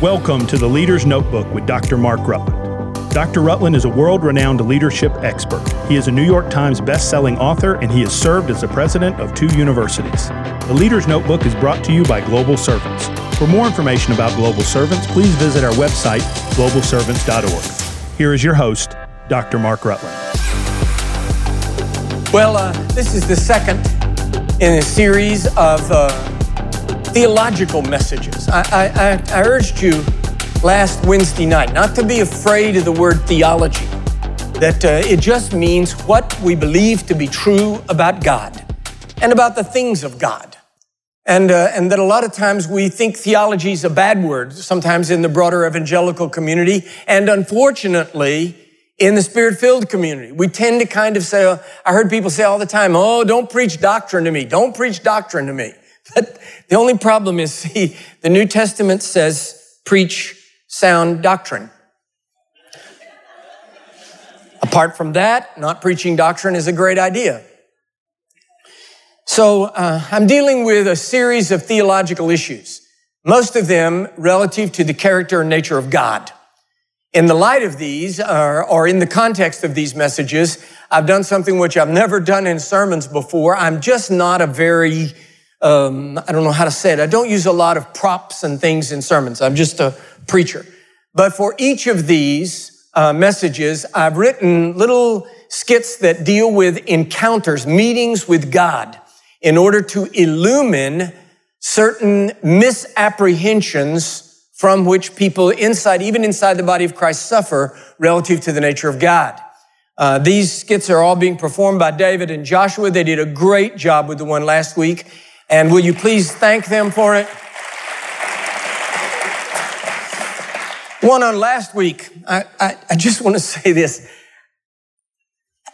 Welcome to the Leader's Notebook with Dr. Mark Rutland. Dr. Rutland is a world renowned leadership expert. He is a New York Times best-selling author and he has served as the president of two universities. The Leader's Notebook is brought to you by Global Servants. For more information about Global Servants, please visit our website, globalservants.org. Here is your host, Dr. Mark Rutland. Well, uh, this is the second in a series of uh, theological messages. I, I, I urged you last Wednesday night not to be afraid of the word theology, that uh, it just means what we believe to be true about God and about the things of God. And, uh, and that a lot of times we think theology is a bad word, sometimes in the broader evangelical community. And unfortunately, in the spirit filled community, we tend to kind of say, I heard people say all the time, oh, don't preach doctrine to me. Don't preach doctrine to me. The only problem is, see, the New Testament says, preach sound doctrine. Apart from that, not preaching doctrine is a great idea. So uh, I'm dealing with a series of theological issues, most of them relative to the character and nature of God. In the light of these, or, or in the context of these messages, I've done something which I've never done in sermons before. I'm just not a very um, I don't know how to say it. I don't use a lot of props and things in sermons. I'm just a preacher. But for each of these uh, messages, I've written little skits that deal with encounters, meetings with God, in order to illumine certain misapprehensions from which people inside, even inside the body of Christ, suffer relative to the nature of God. Uh, these skits are all being performed by David and Joshua. They did a great job with the one last week. And will you please thank them for it? One on last week, I, I, I just want to say this.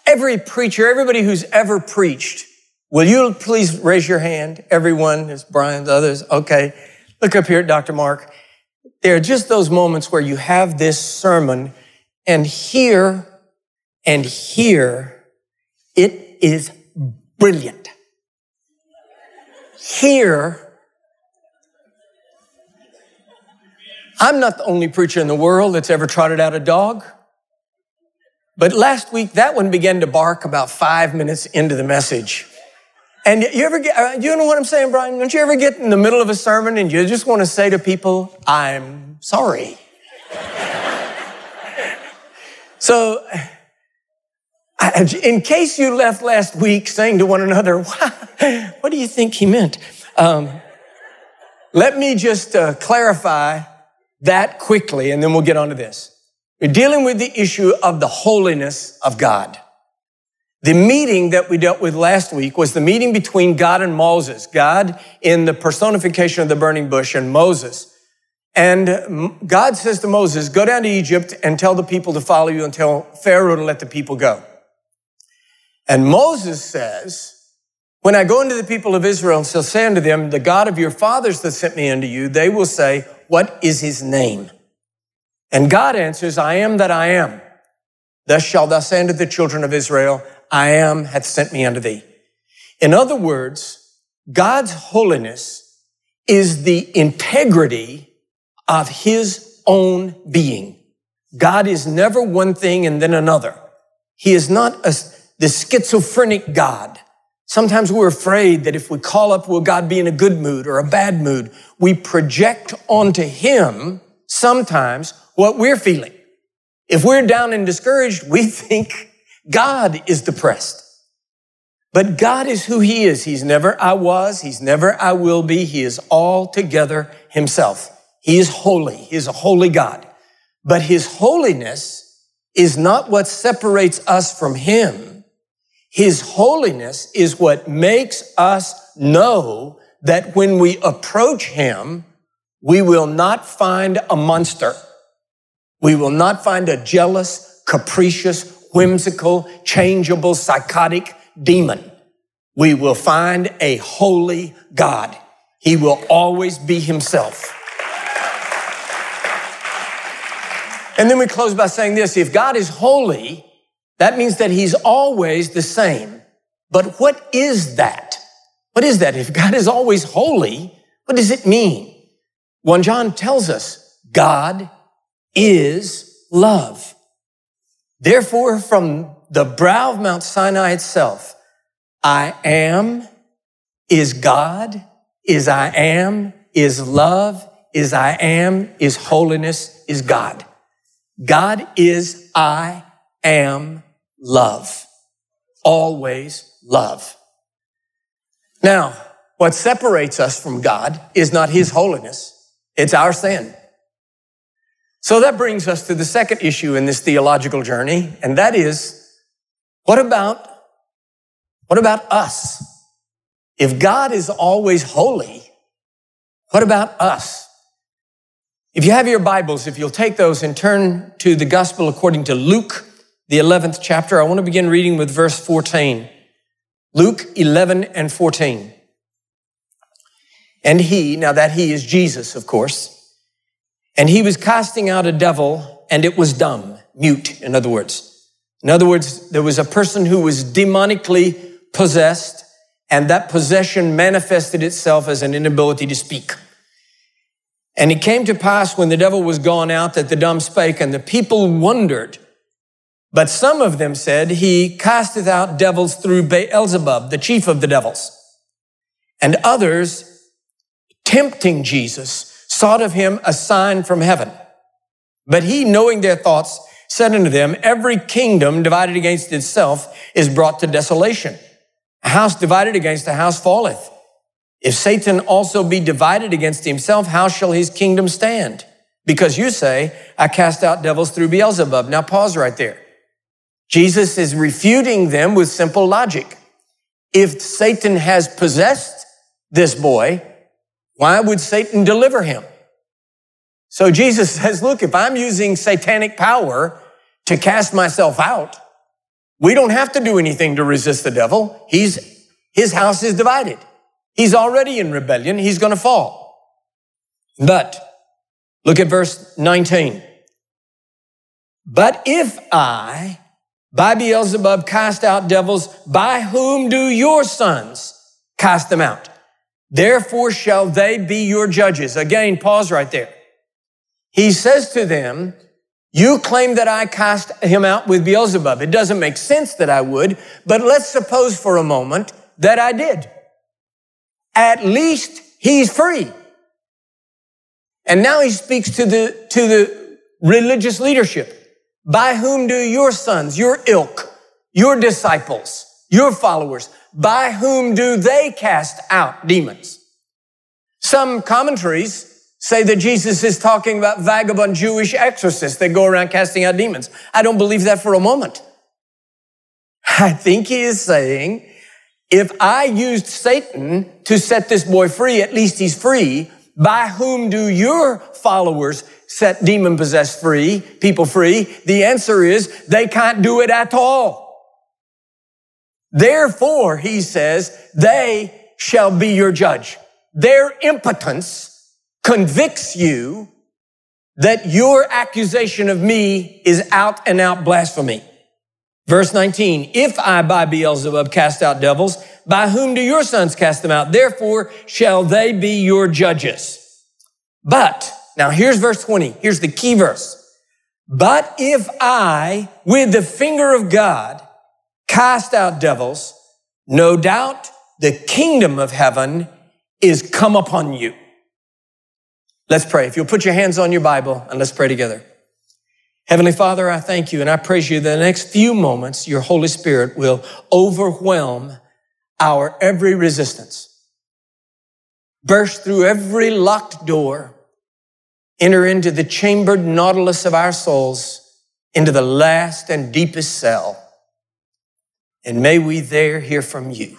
Every preacher, everybody who's ever preached, will you please raise your hand? Everyone, there's The others. Okay. Look up here at Dr. Mark. There are just those moments where you have this sermon and here and here, it is brilliant. Here, I'm not the only preacher in the world that's ever trotted out a dog. But last week, that one began to bark about five minutes into the message. And you ever get, uh, you know what I'm saying, Brian? Don't you ever get in the middle of a sermon and you just want to say to people, I'm sorry? so, in case you left last week saying to one another, what do you think he meant? Um, let me just uh, clarify that quickly and then we'll get on to this. We're dealing with the issue of the holiness of God. The meeting that we dealt with last week was the meeting between God and Moses, God in the personification of the burning bush and Moses. And God says to Moses, go down to Egypt and tell the people to follow you and tell Pharaoh to let the people go. And Moses says, when I go into the people of Israel and shall say unto them, the God of your fathers that sent me unto you, they will say, what is his name? And God answers, I am that I am. Thus shalt thou say unto the children of Israel, I am hath sent me unto thee. In other words, God's holiness is the integrity of his own being. God is never one thing and then another. He is not a the schizophrenic God. Sometimes we're afraid that if we call up, will God be in a good mood or a bad mood? We project onto Him sometimes what we're feeling. If we're down and discouraged, we think God is depressed. But God is who He is. He's never I was. He's never I will be. He is altogether Himself. He is holy. He is a holy God. But His holiness is not what separates us from Him. His holiness is what makes us know that when we approach Him, we will not find a monster. We will not find a jealous, capricious, whimsical, changeable, psychotic demon. We will find a holy God. He will always be Himself. And then we close by saying this if God is holy, that means that he's always the same. But what is that? What is that? If God is always holy, what does it mean? 1 John tells us God is love. Therefore, from the brow of Mount Sinai itself, I am is God, is I am, is love, is I am, is holiness, is God. God is I am love. Always love. Now, what separates us from God is not His holiness. It's our sin. So that brings us to the second issue in this theological journey, and that is, what about, what about us? If God is always holy, what about us? If you have your Bibles, if you'll take those and turn to the gospel according to Luke, the 11th chapter, I want to begin reading with verse 14. Luke 11 and 14. And he, now that he is Jesus, of course, and he was casting out a devil and it was dumb, mute, in other words. In other words, there was a person who was demonically possessed and that possession manifested itself as an inability to speak. And it came to pass when the devil was gone out that the dumb spake and the people wondered. But some of them said, he casteth out devils through Beelzebub, the chief of the devils. And others, tempting Jesus, sought of him a sign from heaven. But he, knowing their thoughts, said unto them, Every kingdom divided against itself is brought to desolation. A house divided against a house falleth. If Satan also be divided against himself, how shall his kingdom stand? Because you say, I cast out devils through Beelzebub. Now pause right there. Jesus is refuting them with simple logic. If Satan has possessed this boy, why would Satan deliver him? So Jesus says, look, if I'm using satanic power to cast myself out, we don't have to do anything to resist the devil. He's, his house is divided. He's already in rebellion. He's going to fall. But look at verse 19. But if I, by Beelzebub, cast out devils, by whom do your sons cast them out? Therefore shall they be your judges. Again, pause right there. He says to them, you claim that I cast him out with Beelzebub. It doesn't make sense that I would, but let's suppose for a moment that I did. At least he's free. And now he speaks to the, to the religious leadership. By whom do your sons, your ilk, your disciples, your followers, by whom do they cast out demons? Some commentaries say that Jesus is talking about vagabond Jewish exorcists that go around casting out demons. I don't believe that for a moment. I think he is saying, if I used Satan to set this boy free, at least he's free. By whom do your followers set demon possessed free, people free? The answer is they can't do it at all. Therefore, he says, they shall be your judge. Their impotence convicts you that your accusation of me is out and out blasphemy. Verse 19, if I by Beelzebub cast out devils, by whom do your sons cast them out? Therefore shall they be your judges. But, now here's verse 20. Here's the key verse. But if I, with the finger of God, cast out devils, no doubt the kingdom of heaven is come upon you. Let's pray. If you'll put your hands on your Bible and let's pray together. Heavenly Father, I thank you and I praise you that the next few moments, your Holy Spirit will overwhelm our every resistance, burst through every locked door, enter into the chambered nautilus of our souls, into the last and deepest cell and may we there hear from you.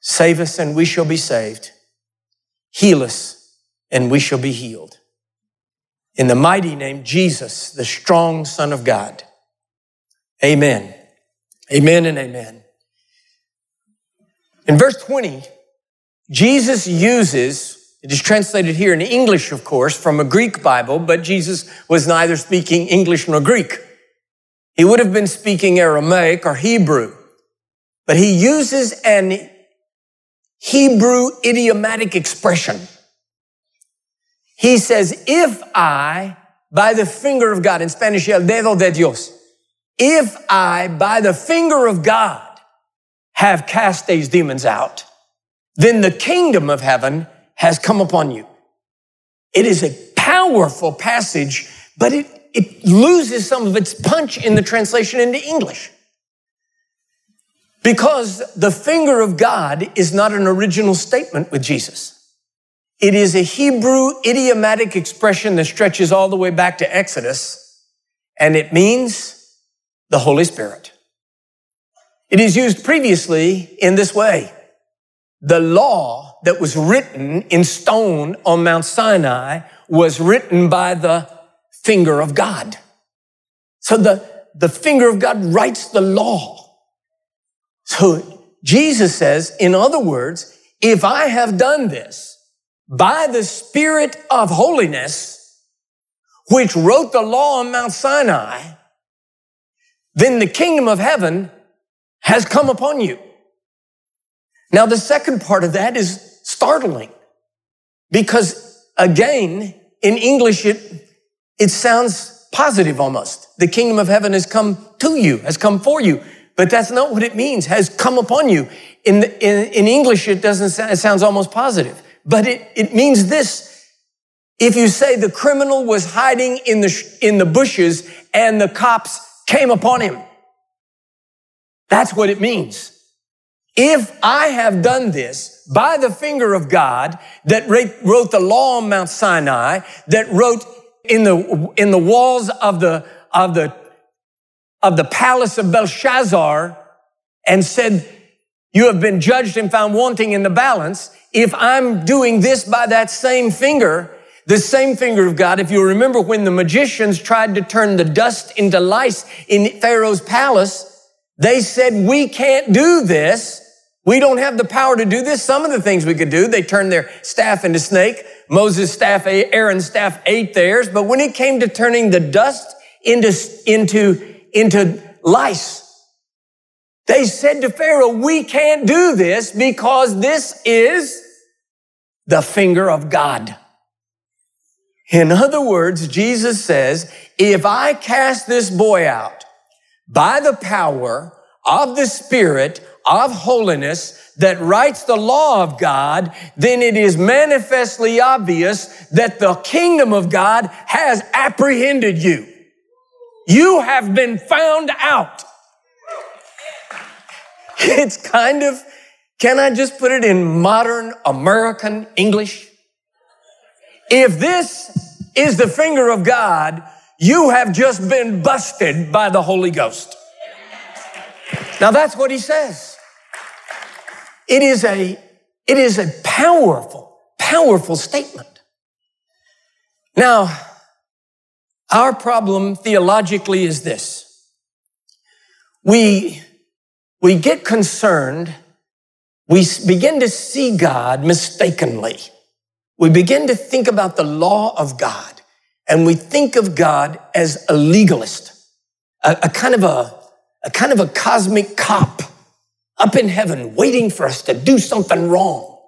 Save us and we shall be saved. Heal us and we shall be healed. In the mighty name, Jesus, the strong Son of God. Amen. Amen and amen. In verse 20, Jesus uses, it is translated here in English, of course, from a Greek Bible, but Jesus was neither speaking English nor Greek. He would have been speaking Aramaic or Hebrew, but he uses an Hebrew idiomatic expression. He says, if I, by the finger of God, in Spanish, el dedo de Dios, if I, by the finger of God, have cast these demons out, then the kingdom of heaven has come upon you. It is a powerful passage, but it, it loses some of its punch in the translation into English. Because the finger of God is not an original statement with Jesus. It is a Hebrew idiomatic expression that stretches all the way back to Exodus, and it means the Holy Spirit. It is used previously in this way. The law that was written in stone on Mount Sinai was written by the finger of God. So the, the finger of God writes the law. So Jesus says, in other words, if I have done this by the Spirit of holiness, which wrote the law on Mount Sinai, then the kingdom of heaven has come upon you. Now, the second part of that is startling because again, in English, it, it sounds positive almost. The kingdom of heaven has come to you, has come for you. But that's not what it means, has come upon you. In, the, in, in English, it doesn't sound, it sounds almost positive. But it, it means this. If you say the criminal was hiding in the, in the bushes and the cops came upon him, that's what it means. If I have done this by the finger of God that wrote the law on Mount Sinai, that wrote in the, in the walls of the, of the, of the palace of Belshazzar and said, you have been judged and found wanting in the balance. If I'm doing this by that same finger, the same finger of God, if you remember when the magicians tried to turn the dust into lice in Pharaoh's palace, they said, we can't do this. We don't have the power to do this. Some of the things we could do, they turned their staff into snake. Moses' staff, Aaron's staff ate theirs. But when it came to turning the dust into, into, into lice, they said to Pharaoh, we can't do this because this is the finger of God. In other words, Jesus says, if I cast this boy out, by the power of the Spirit of holiness that writes the law of God, then it is manifestly obvious that the kingdom of God has apprehended you. You have been found out. It's kind of, can I just put it in modern American English? If this is the finger of God, you have just been busted by the Holy Ghost. Now that's what he says. It is a, it is a powerful, powerful statement. Now, our problem theologically is this. We, we get concerned. We begin to see God mistakenly. We begin to think about the law of God and we think of God as a legalist, a, a, kind of a, a kind of a cosmic cop up in heaven waiting for us to do something wrong.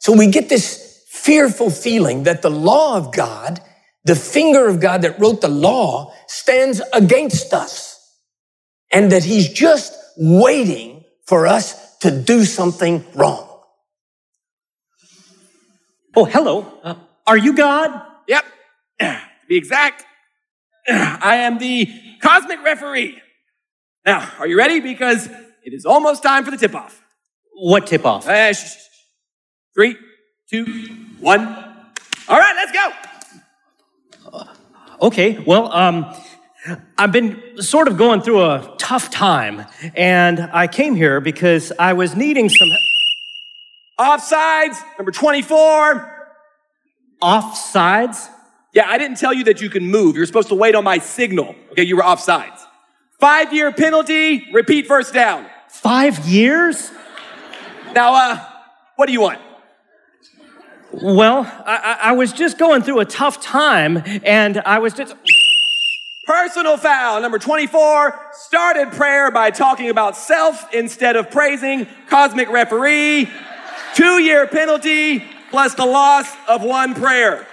So we get this fearful feeling that the law of God, the finger of God that wrote the law stands against us and that he's just waiting for us to do something wrong. Oh, hello. Uh, are you God? Yep. to be exact, I am the cosmic referee. Now, are you ready? Because it is almost time for the tip off. What tip off? Uh, sh- sh- sh- Three, two, one. All right, let's go. Okay, well, um, I've been sort of going through a tough time, and I came here because I was needing some. Offsides, number 24. Offsides? Yeah, I didn't tell you that you can move. You're supposed to wait on my signal. Okay, you were offsides. Five year penalty, repeat first down. Five years? Now, uh, what do you want? Well, I, I was just going through a tough time, and I was just. Personal foul, number 24, started prayer by talking about self instead of praising. Cosmic referee, two year penalty, plus the loss of one prayer.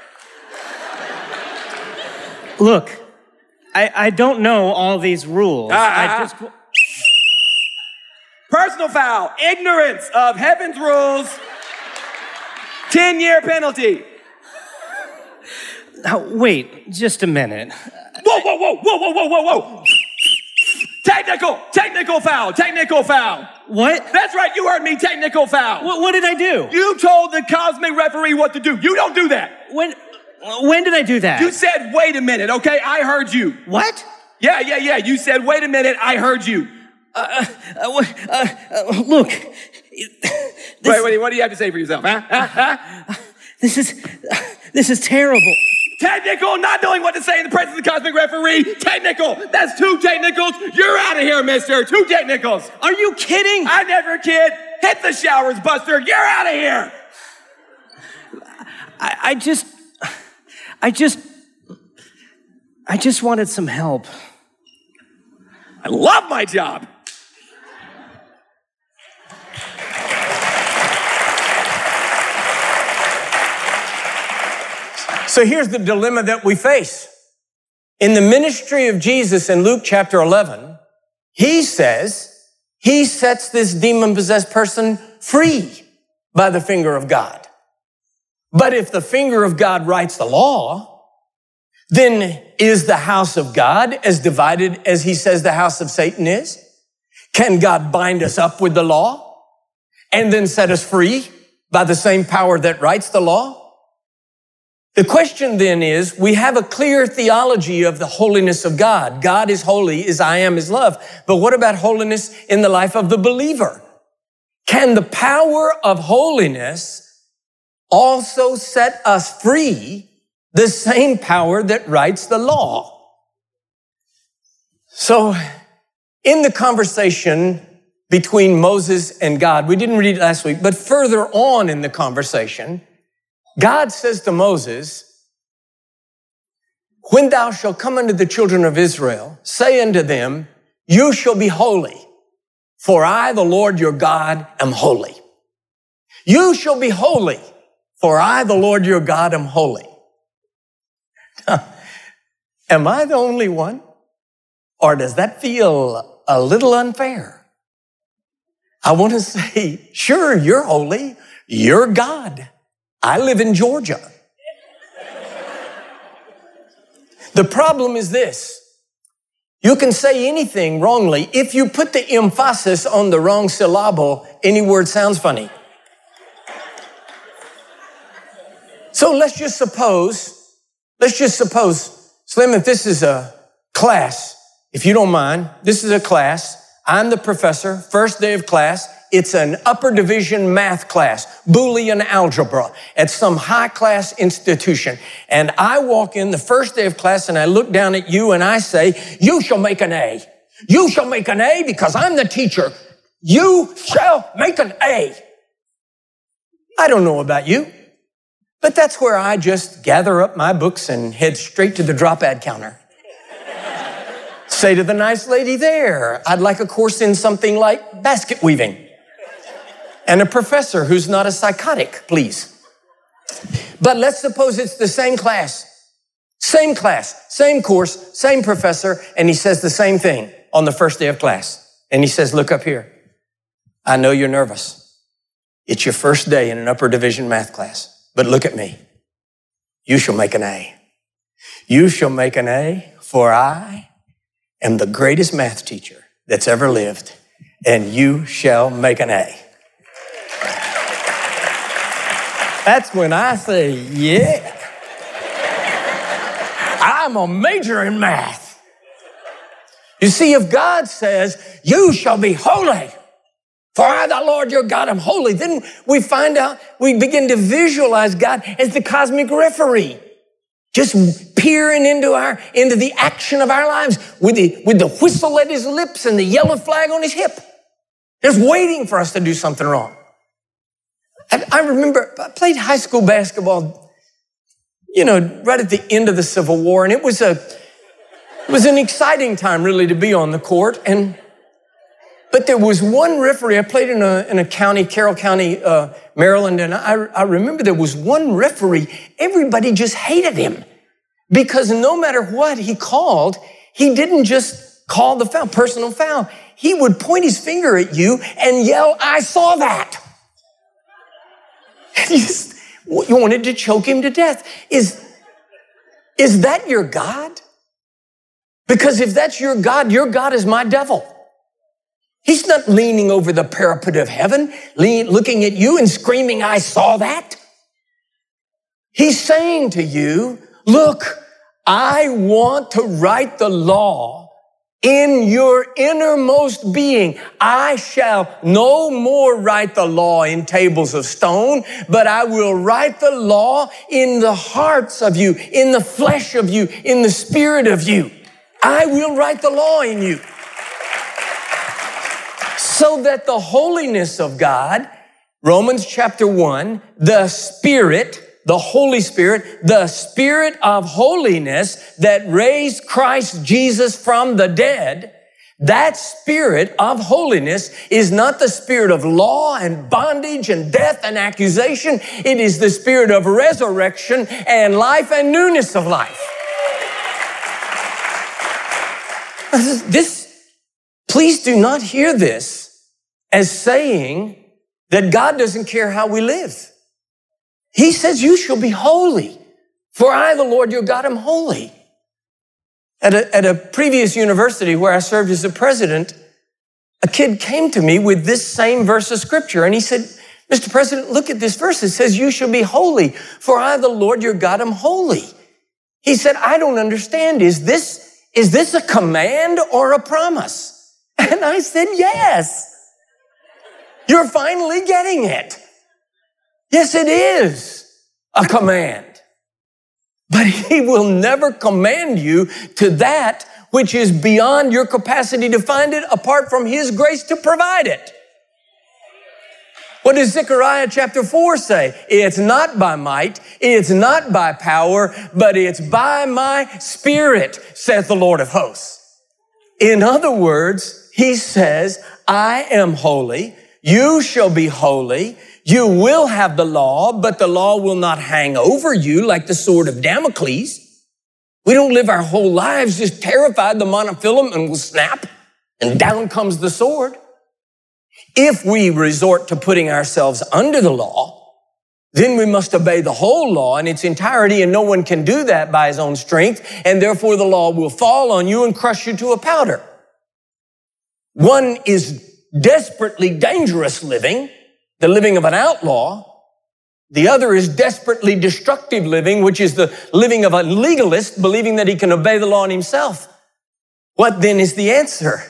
Look, I, I don't know all these rules. Ah, ah, I ah. just. Personal foul, ignorance of heaven's rules, 10 year penalty. Now, wait, just a minute. Whoa, whoa, whoa, whoa, whoa, whoa, whoa, whoa. Technical, technical foul, technical foul. What? That's right, you heard me, technical foul. What, what did I do? You told the cosmic referee what to do. You don't do that. When, when did I do that? You said, wait a minute, okay? I heard you. what? Yeah, yeah, yeah. You said, wait a minute, I heard you. Uh, uh, uh, look, this, Wait, wait, what do you have to say for yourself, huh? huh? huh? this is this is terrible. Technical, not knowing what to say in the presence of the cosmic referee. Technical, that's two technicals. You're out of here, mister. Two technicals. Are you kidding? I never kid. Hit the showers, Buster. You're out of here. I, I just, I just, I just wanted some help. I love my job. So here's the dilemma that we face. In the ministry of Jesus in Luke chapter 11, he says he sets this demon possessed person free by the finger of God. But if the finger of God writes the law, then is the house of God as divided as he says the house of Satan is? Can God bind us up with the law and then set us free by the same power that writes the law? The question then is, we have a clear theology of the holiness of God. God is holy as I am his love. But what about holiness in the life of the believer? Can the power of holiness also set us free the same power that writes the law? So in the conversation between Moses and God, we didn't read it last week, but further on in the conversation, God says to Moses, when thou shalt come unto the children of Israel, say unto them, you shall be holy, for I, the Lord your God, am holy. You shall be holy, for I, the Lord your God, am holy. am I the only one? Or does that feel a little unfair? I want to say, sure, you're holy. You're God. I live in Georgia. the problem is this. You can say anything wrongly. If you put the emphasis on the wrong syllable, any word sounds funny. So let's just suppose, let's just suppose, Slim, if this is a class, if you don't mind, this is a class. I'm the professor, first day of class. It's an upper division math class, Boolean algebra at some high class institution. And I walk in the first day of class and I look down at you and I say, you shall make an A. You shall make an A because I'm the teacher. You shall make an A. I don't know about you, but that's where I just gather up my books and head straight to the drop ad counter. Say to the nice lady there, I'd like a course in something like basket weaving and a professor who's not a psychotic, please. But let's suppose it's the same class, same class, same course, same professor, and he says the same thing on the first day of class. And he says, look up here. I know you're nervous. It's your first day in an upper division math class, but look at me. You shall make an A. You shall make an A, for I am the greatest math teacher that's ever lived, and you shall make an A. That's when I say, yeah. I'm a major in math. You see, if God says, you shall be holy, for I, the Lord your God, am holy, then we find out, we begin to visualize God as the cosmic referee. Just peering into our, into the action of our lives with the, with the whistle at his lips and the yellow flag on his hip. Just waiting for us to do something wrong. I, I remember I played high school basketball, you know, right at the end of the Civil War, and it was a it was an exciting time really to be on the court. And but there was one referee. I played in a in a county, Carroll County, uh, Maryland, and I I remember there was one referee. Everybody just hated him. Because no matter what he called, he didn't just call the foul, personal foul. He would point his finger at you and yell, I saw that. you, just, you wanted to choke him to death. Is, is that your God? Because if that's your God, your God is my devil. He's not leaning over the parapet of heaven, looking at you and screaming, I saw that. He's saying to you, look, I want to write the law in your innermost being. I shall no more write the law in tables of stone, but I will write the law in the hearts of you, in the flesh of you, in the spirit of you. I will write the law in you so that the holiness of God, Romans chapter 1, the Spirit, the Holy Spirit, the Spirit of holiness that raised Christ Jesus from the dead, that spirit of holiness is not the spirit of law and bondage and death and accusation. It is the spirit of resurrection and life and newness of life. This, please do not hear this as saying that God doesn't care how we live. He says, you shall be holy, for I, the Lord your God, am holy. At a, at a previous university where I served as a president, a kid came to me with this same verse of scripture and he said, Mr. President, look at this verse. It says, you shall be holy, for I, the Lord your God, am holy. He said, I don't understand. Is this, is this a command or a promise? And I said, yes. You're finally getting it. Yes, it is a command. But he will never command you to that which is beyond your capacity to find it apart from his grace to provide it. What does Zechariah chapter 4 say? It's not by might, it's not by power, but it's by my spirit, saith the Lord of hosts. In other words, he says, I am holy. You shall be holy. You will have the law, but the law will not hang over you like the sword of Damocles. We don't live our whole lives just terrified the monofilament will snap and down comes the sword. If we resort to putting ourselves under the law, then we must obey the whole law in its entirety, and no one can do that by his own strength, and therefore the law will fall on you and crush you to a powder. One is desperately dangerous living, the living of an outlaw. The other is desperately destructive living, which is the living of a legalist, believing that he can obey the law on himself. What then is the answer?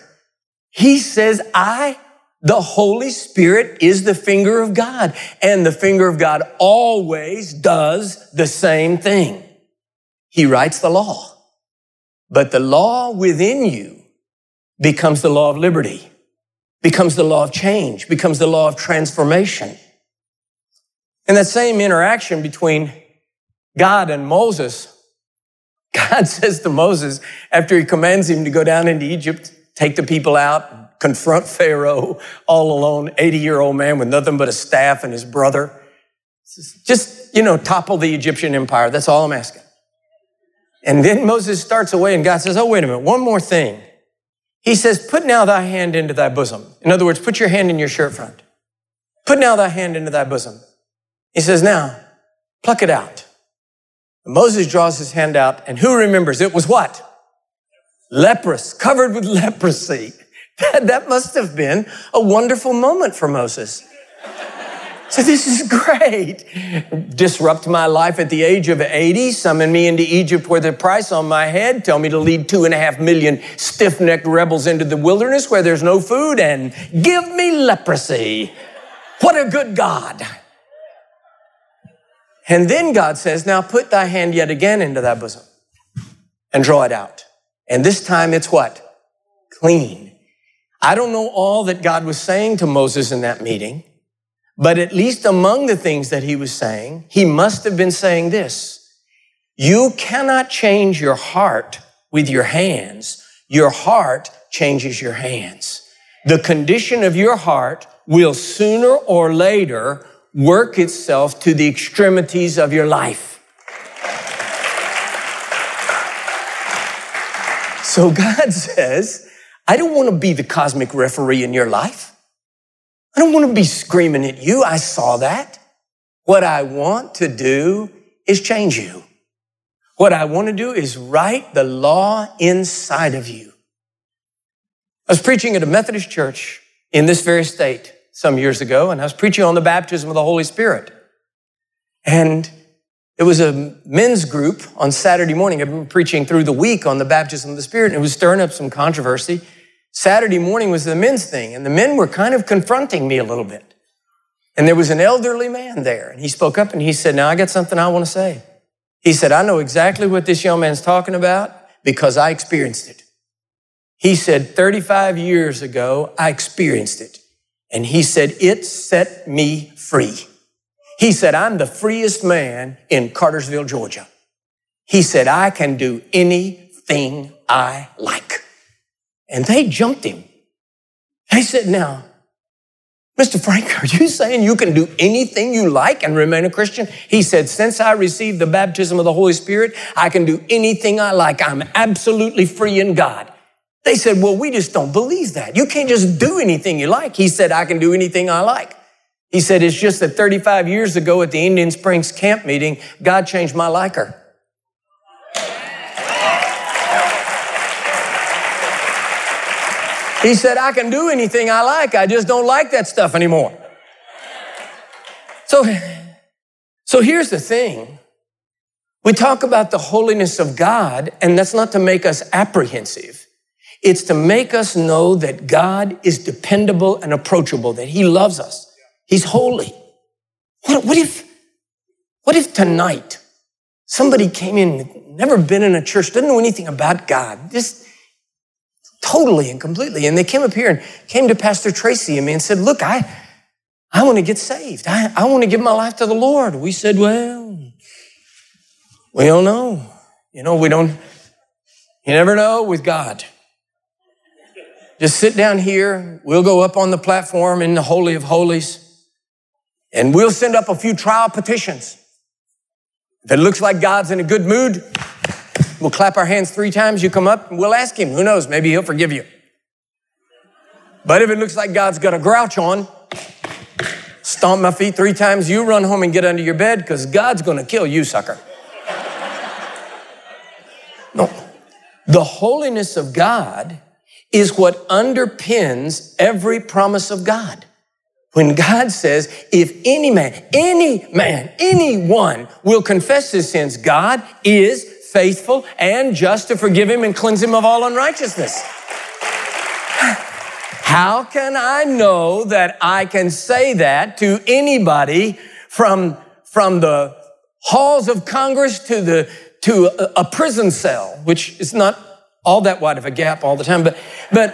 He says, I, the Holy Spirit, is the finger of God. And the finger of God always does the same thing. He writes the law. But the law within you becomes the law of liberty becomes the law of change, becomes the law of transformation. And that same interaction between God and Moses, God says to Moses, after he commands him to go down into Egypt, take the people out, confront Pharaoh all alone, 80 year old man with nothing but a staff and his brother. Just, you know, topple the Egyptian empire. That's all I'm asking. And then Moses starts away and God says, Oh, wait a minute, one more thing. He says, Put now thy hand into thy bosom. In other words, put your hand in your shirt front. Put now thy hand into thy bosom. He says, Now, pluck it out. And Moses draws his hand out, and who remembers? It was what? Leprous, covered with leprosy. that must have been a wonderful moment for Moses. So this is great. Disrupt my life at the age of 80, summon me into Egypt with a price on my head, tell me to lead two and a half million stiff necked rebels into the wilderness where there's no food, and give me leprosy. What a good God. And then God says, Now put thy hand yet again into thy bosom and draw it out. And this time it's what? Clean. I don't know all that God was saying to Moses in that meeting. But at least among the things that he was saying, he must have been saying this. You cannot change your heart with your hands. Your heart changes your hands. The condition of your heart will sooner or later work itself to the extremities of your life. So God says, I don't want to be the cosmic referee in your life. I don't want to be screaming at you. I saw that. What I want to do is change you. What I want to do is write the law inside of you. I was preaching at a Methodist church in this very state some years ago, and I was preaching on the baptism of the Holy Spirit. And it was a men's group on Saturday morning. I've been preaching through the week on the baptism of the Spirit, and it was stirring up some controversy. Saturday morning was the men's thing, and the men were kind of confronting me a little bit. And there was an elderly man there, and he spoke up and he said, Now I got something I want to say. He said, I know exactly what this young man's talking about because I experienced it. He said, 35 years ago, I experienced it. And he said, it set me free. He said, I'm the freest man in Cartersville, Georgia. He said, I can do anything I like. And they jumped him. They said, now, Mr. Frank, are you saying you can do anything you like and remain a Christian? He said, since I received the baptism of the Holy Spirit, I can do anything I like. I'm absolutely free in God. They said, well, we just don't believe that. You can't just do anything you like. He said, I can do anything I like. He said, It's just that 35 years ago at the Indian Springs camp meeting, God changed my liker. He said, I can do anything I like. I just don't like that stuff anymore. So, so here's the thing. We talk about the holiness of God, and that's not to make us apprehensive. It's to make us know that God is dependable and approachable, that He loves us. He's holy. What, what if, what if tonight somebody came in, never been in a church, doesn't know anything about God, just totally and completely. And they came up here and came to Pastor Tracy and me and said, look, I, I want to get saved. I, I want to give my life to the Lord. We said, well, we don't know. You know, we don't, you never know with God. Just sit down here. We'll go up on the platform in the Holy of Holies. And we'll send up a few trial petitions. If it looks like God's in a good mood, we'll clap our hands three times. You come up and we'll ask Him. Who knows? Maybe He'll forgive you. But if it looks like God's got a grouch on, stomp my feet three times, you run home and get under your bed because God's going to kill you, sucker. No. The holiness of God is what underpins every promise of God. When God says, if any man, any man, anyone will confess his sins, God is faithful and just to forgive him and cleanse him of all unrighteousness. How can I know that I can say that to anybody from, from the halls of Congress to the, to a, prison cell, which is not all that wide of a gap all the time, but, but,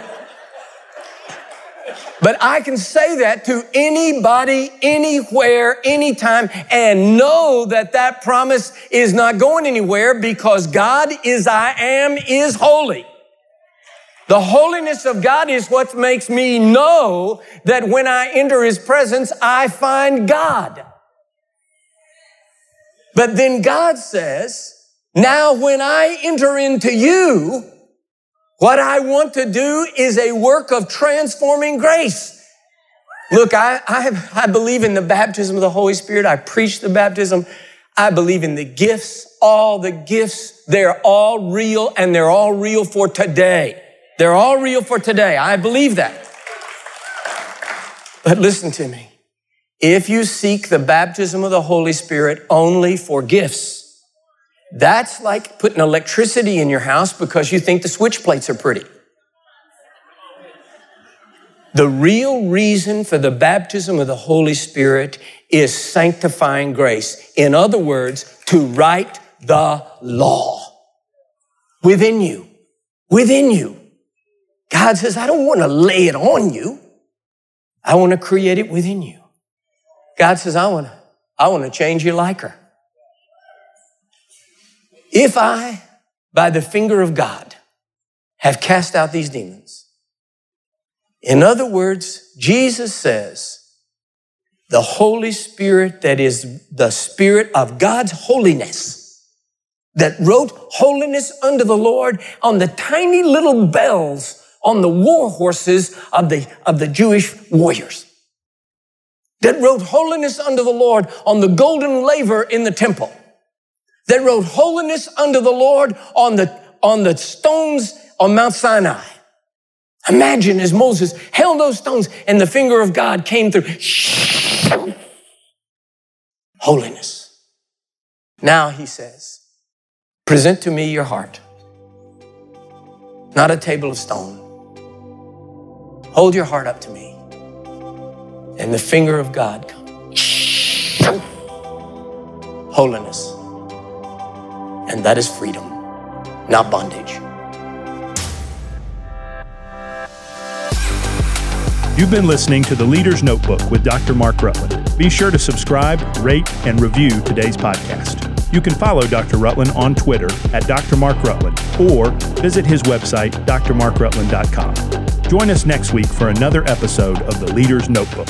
but I can say that to anybody, anywhere, anytime, and know that that promise is not going anywhere because God is I am, is holy. The holiness of God is what makes me know that when I enter His presence, I find God. But then God says, now when I enter into you, what I want to do is a work of transforming grace. Look, I, I, I, believe in the baptism of the Holy Spirit. I preach the baptism. I believe in the gifts, all the gifts. They're all real and they're all real for today. They're all real for today. I believe that. But listen to me. If you seek the baptism of the Holy Spirit only for gifts, that's like putting electricity in your house because you think the switch plates are pretty. The real reason for the baptism of the Holy Spirit is sanctifying grace. In other words, to write the law within you. Within you. God says, I don't want to lay it on you. I want to create it within you. God says, I want to, I want to change you like her. If I, by the finger of God, have cast out these demons, in other words, Jesus says, the Holy Spirit that is the Spirit of God's holiness that wrote holiness unto the Lord on the tiny little bells on the war horses of the, of the Jewish warriors. That wrote holiness unto the Lord on the golden laver in the temple. That wrote holiness unto the Lord on the, on the stones on Mount Sinai. Imagine as Moses held those stones and the finger of God came through. Holiness. Now he says, present to me your heart, not a table of stone. Hold your heart up to me. And the finger of God comes. Holiness. And that is freedom, not bondage. You've been listening to the Leader's Notebook with Dr. Mark Rutland. Be sure to subscribe, rate, and review today's podcast. You can follow Dr. Rutland on Twitter at Dr. Mark Rutland or visit his website, drmarkrutland.com. Join us next week for another episode of the Leader's Notebook.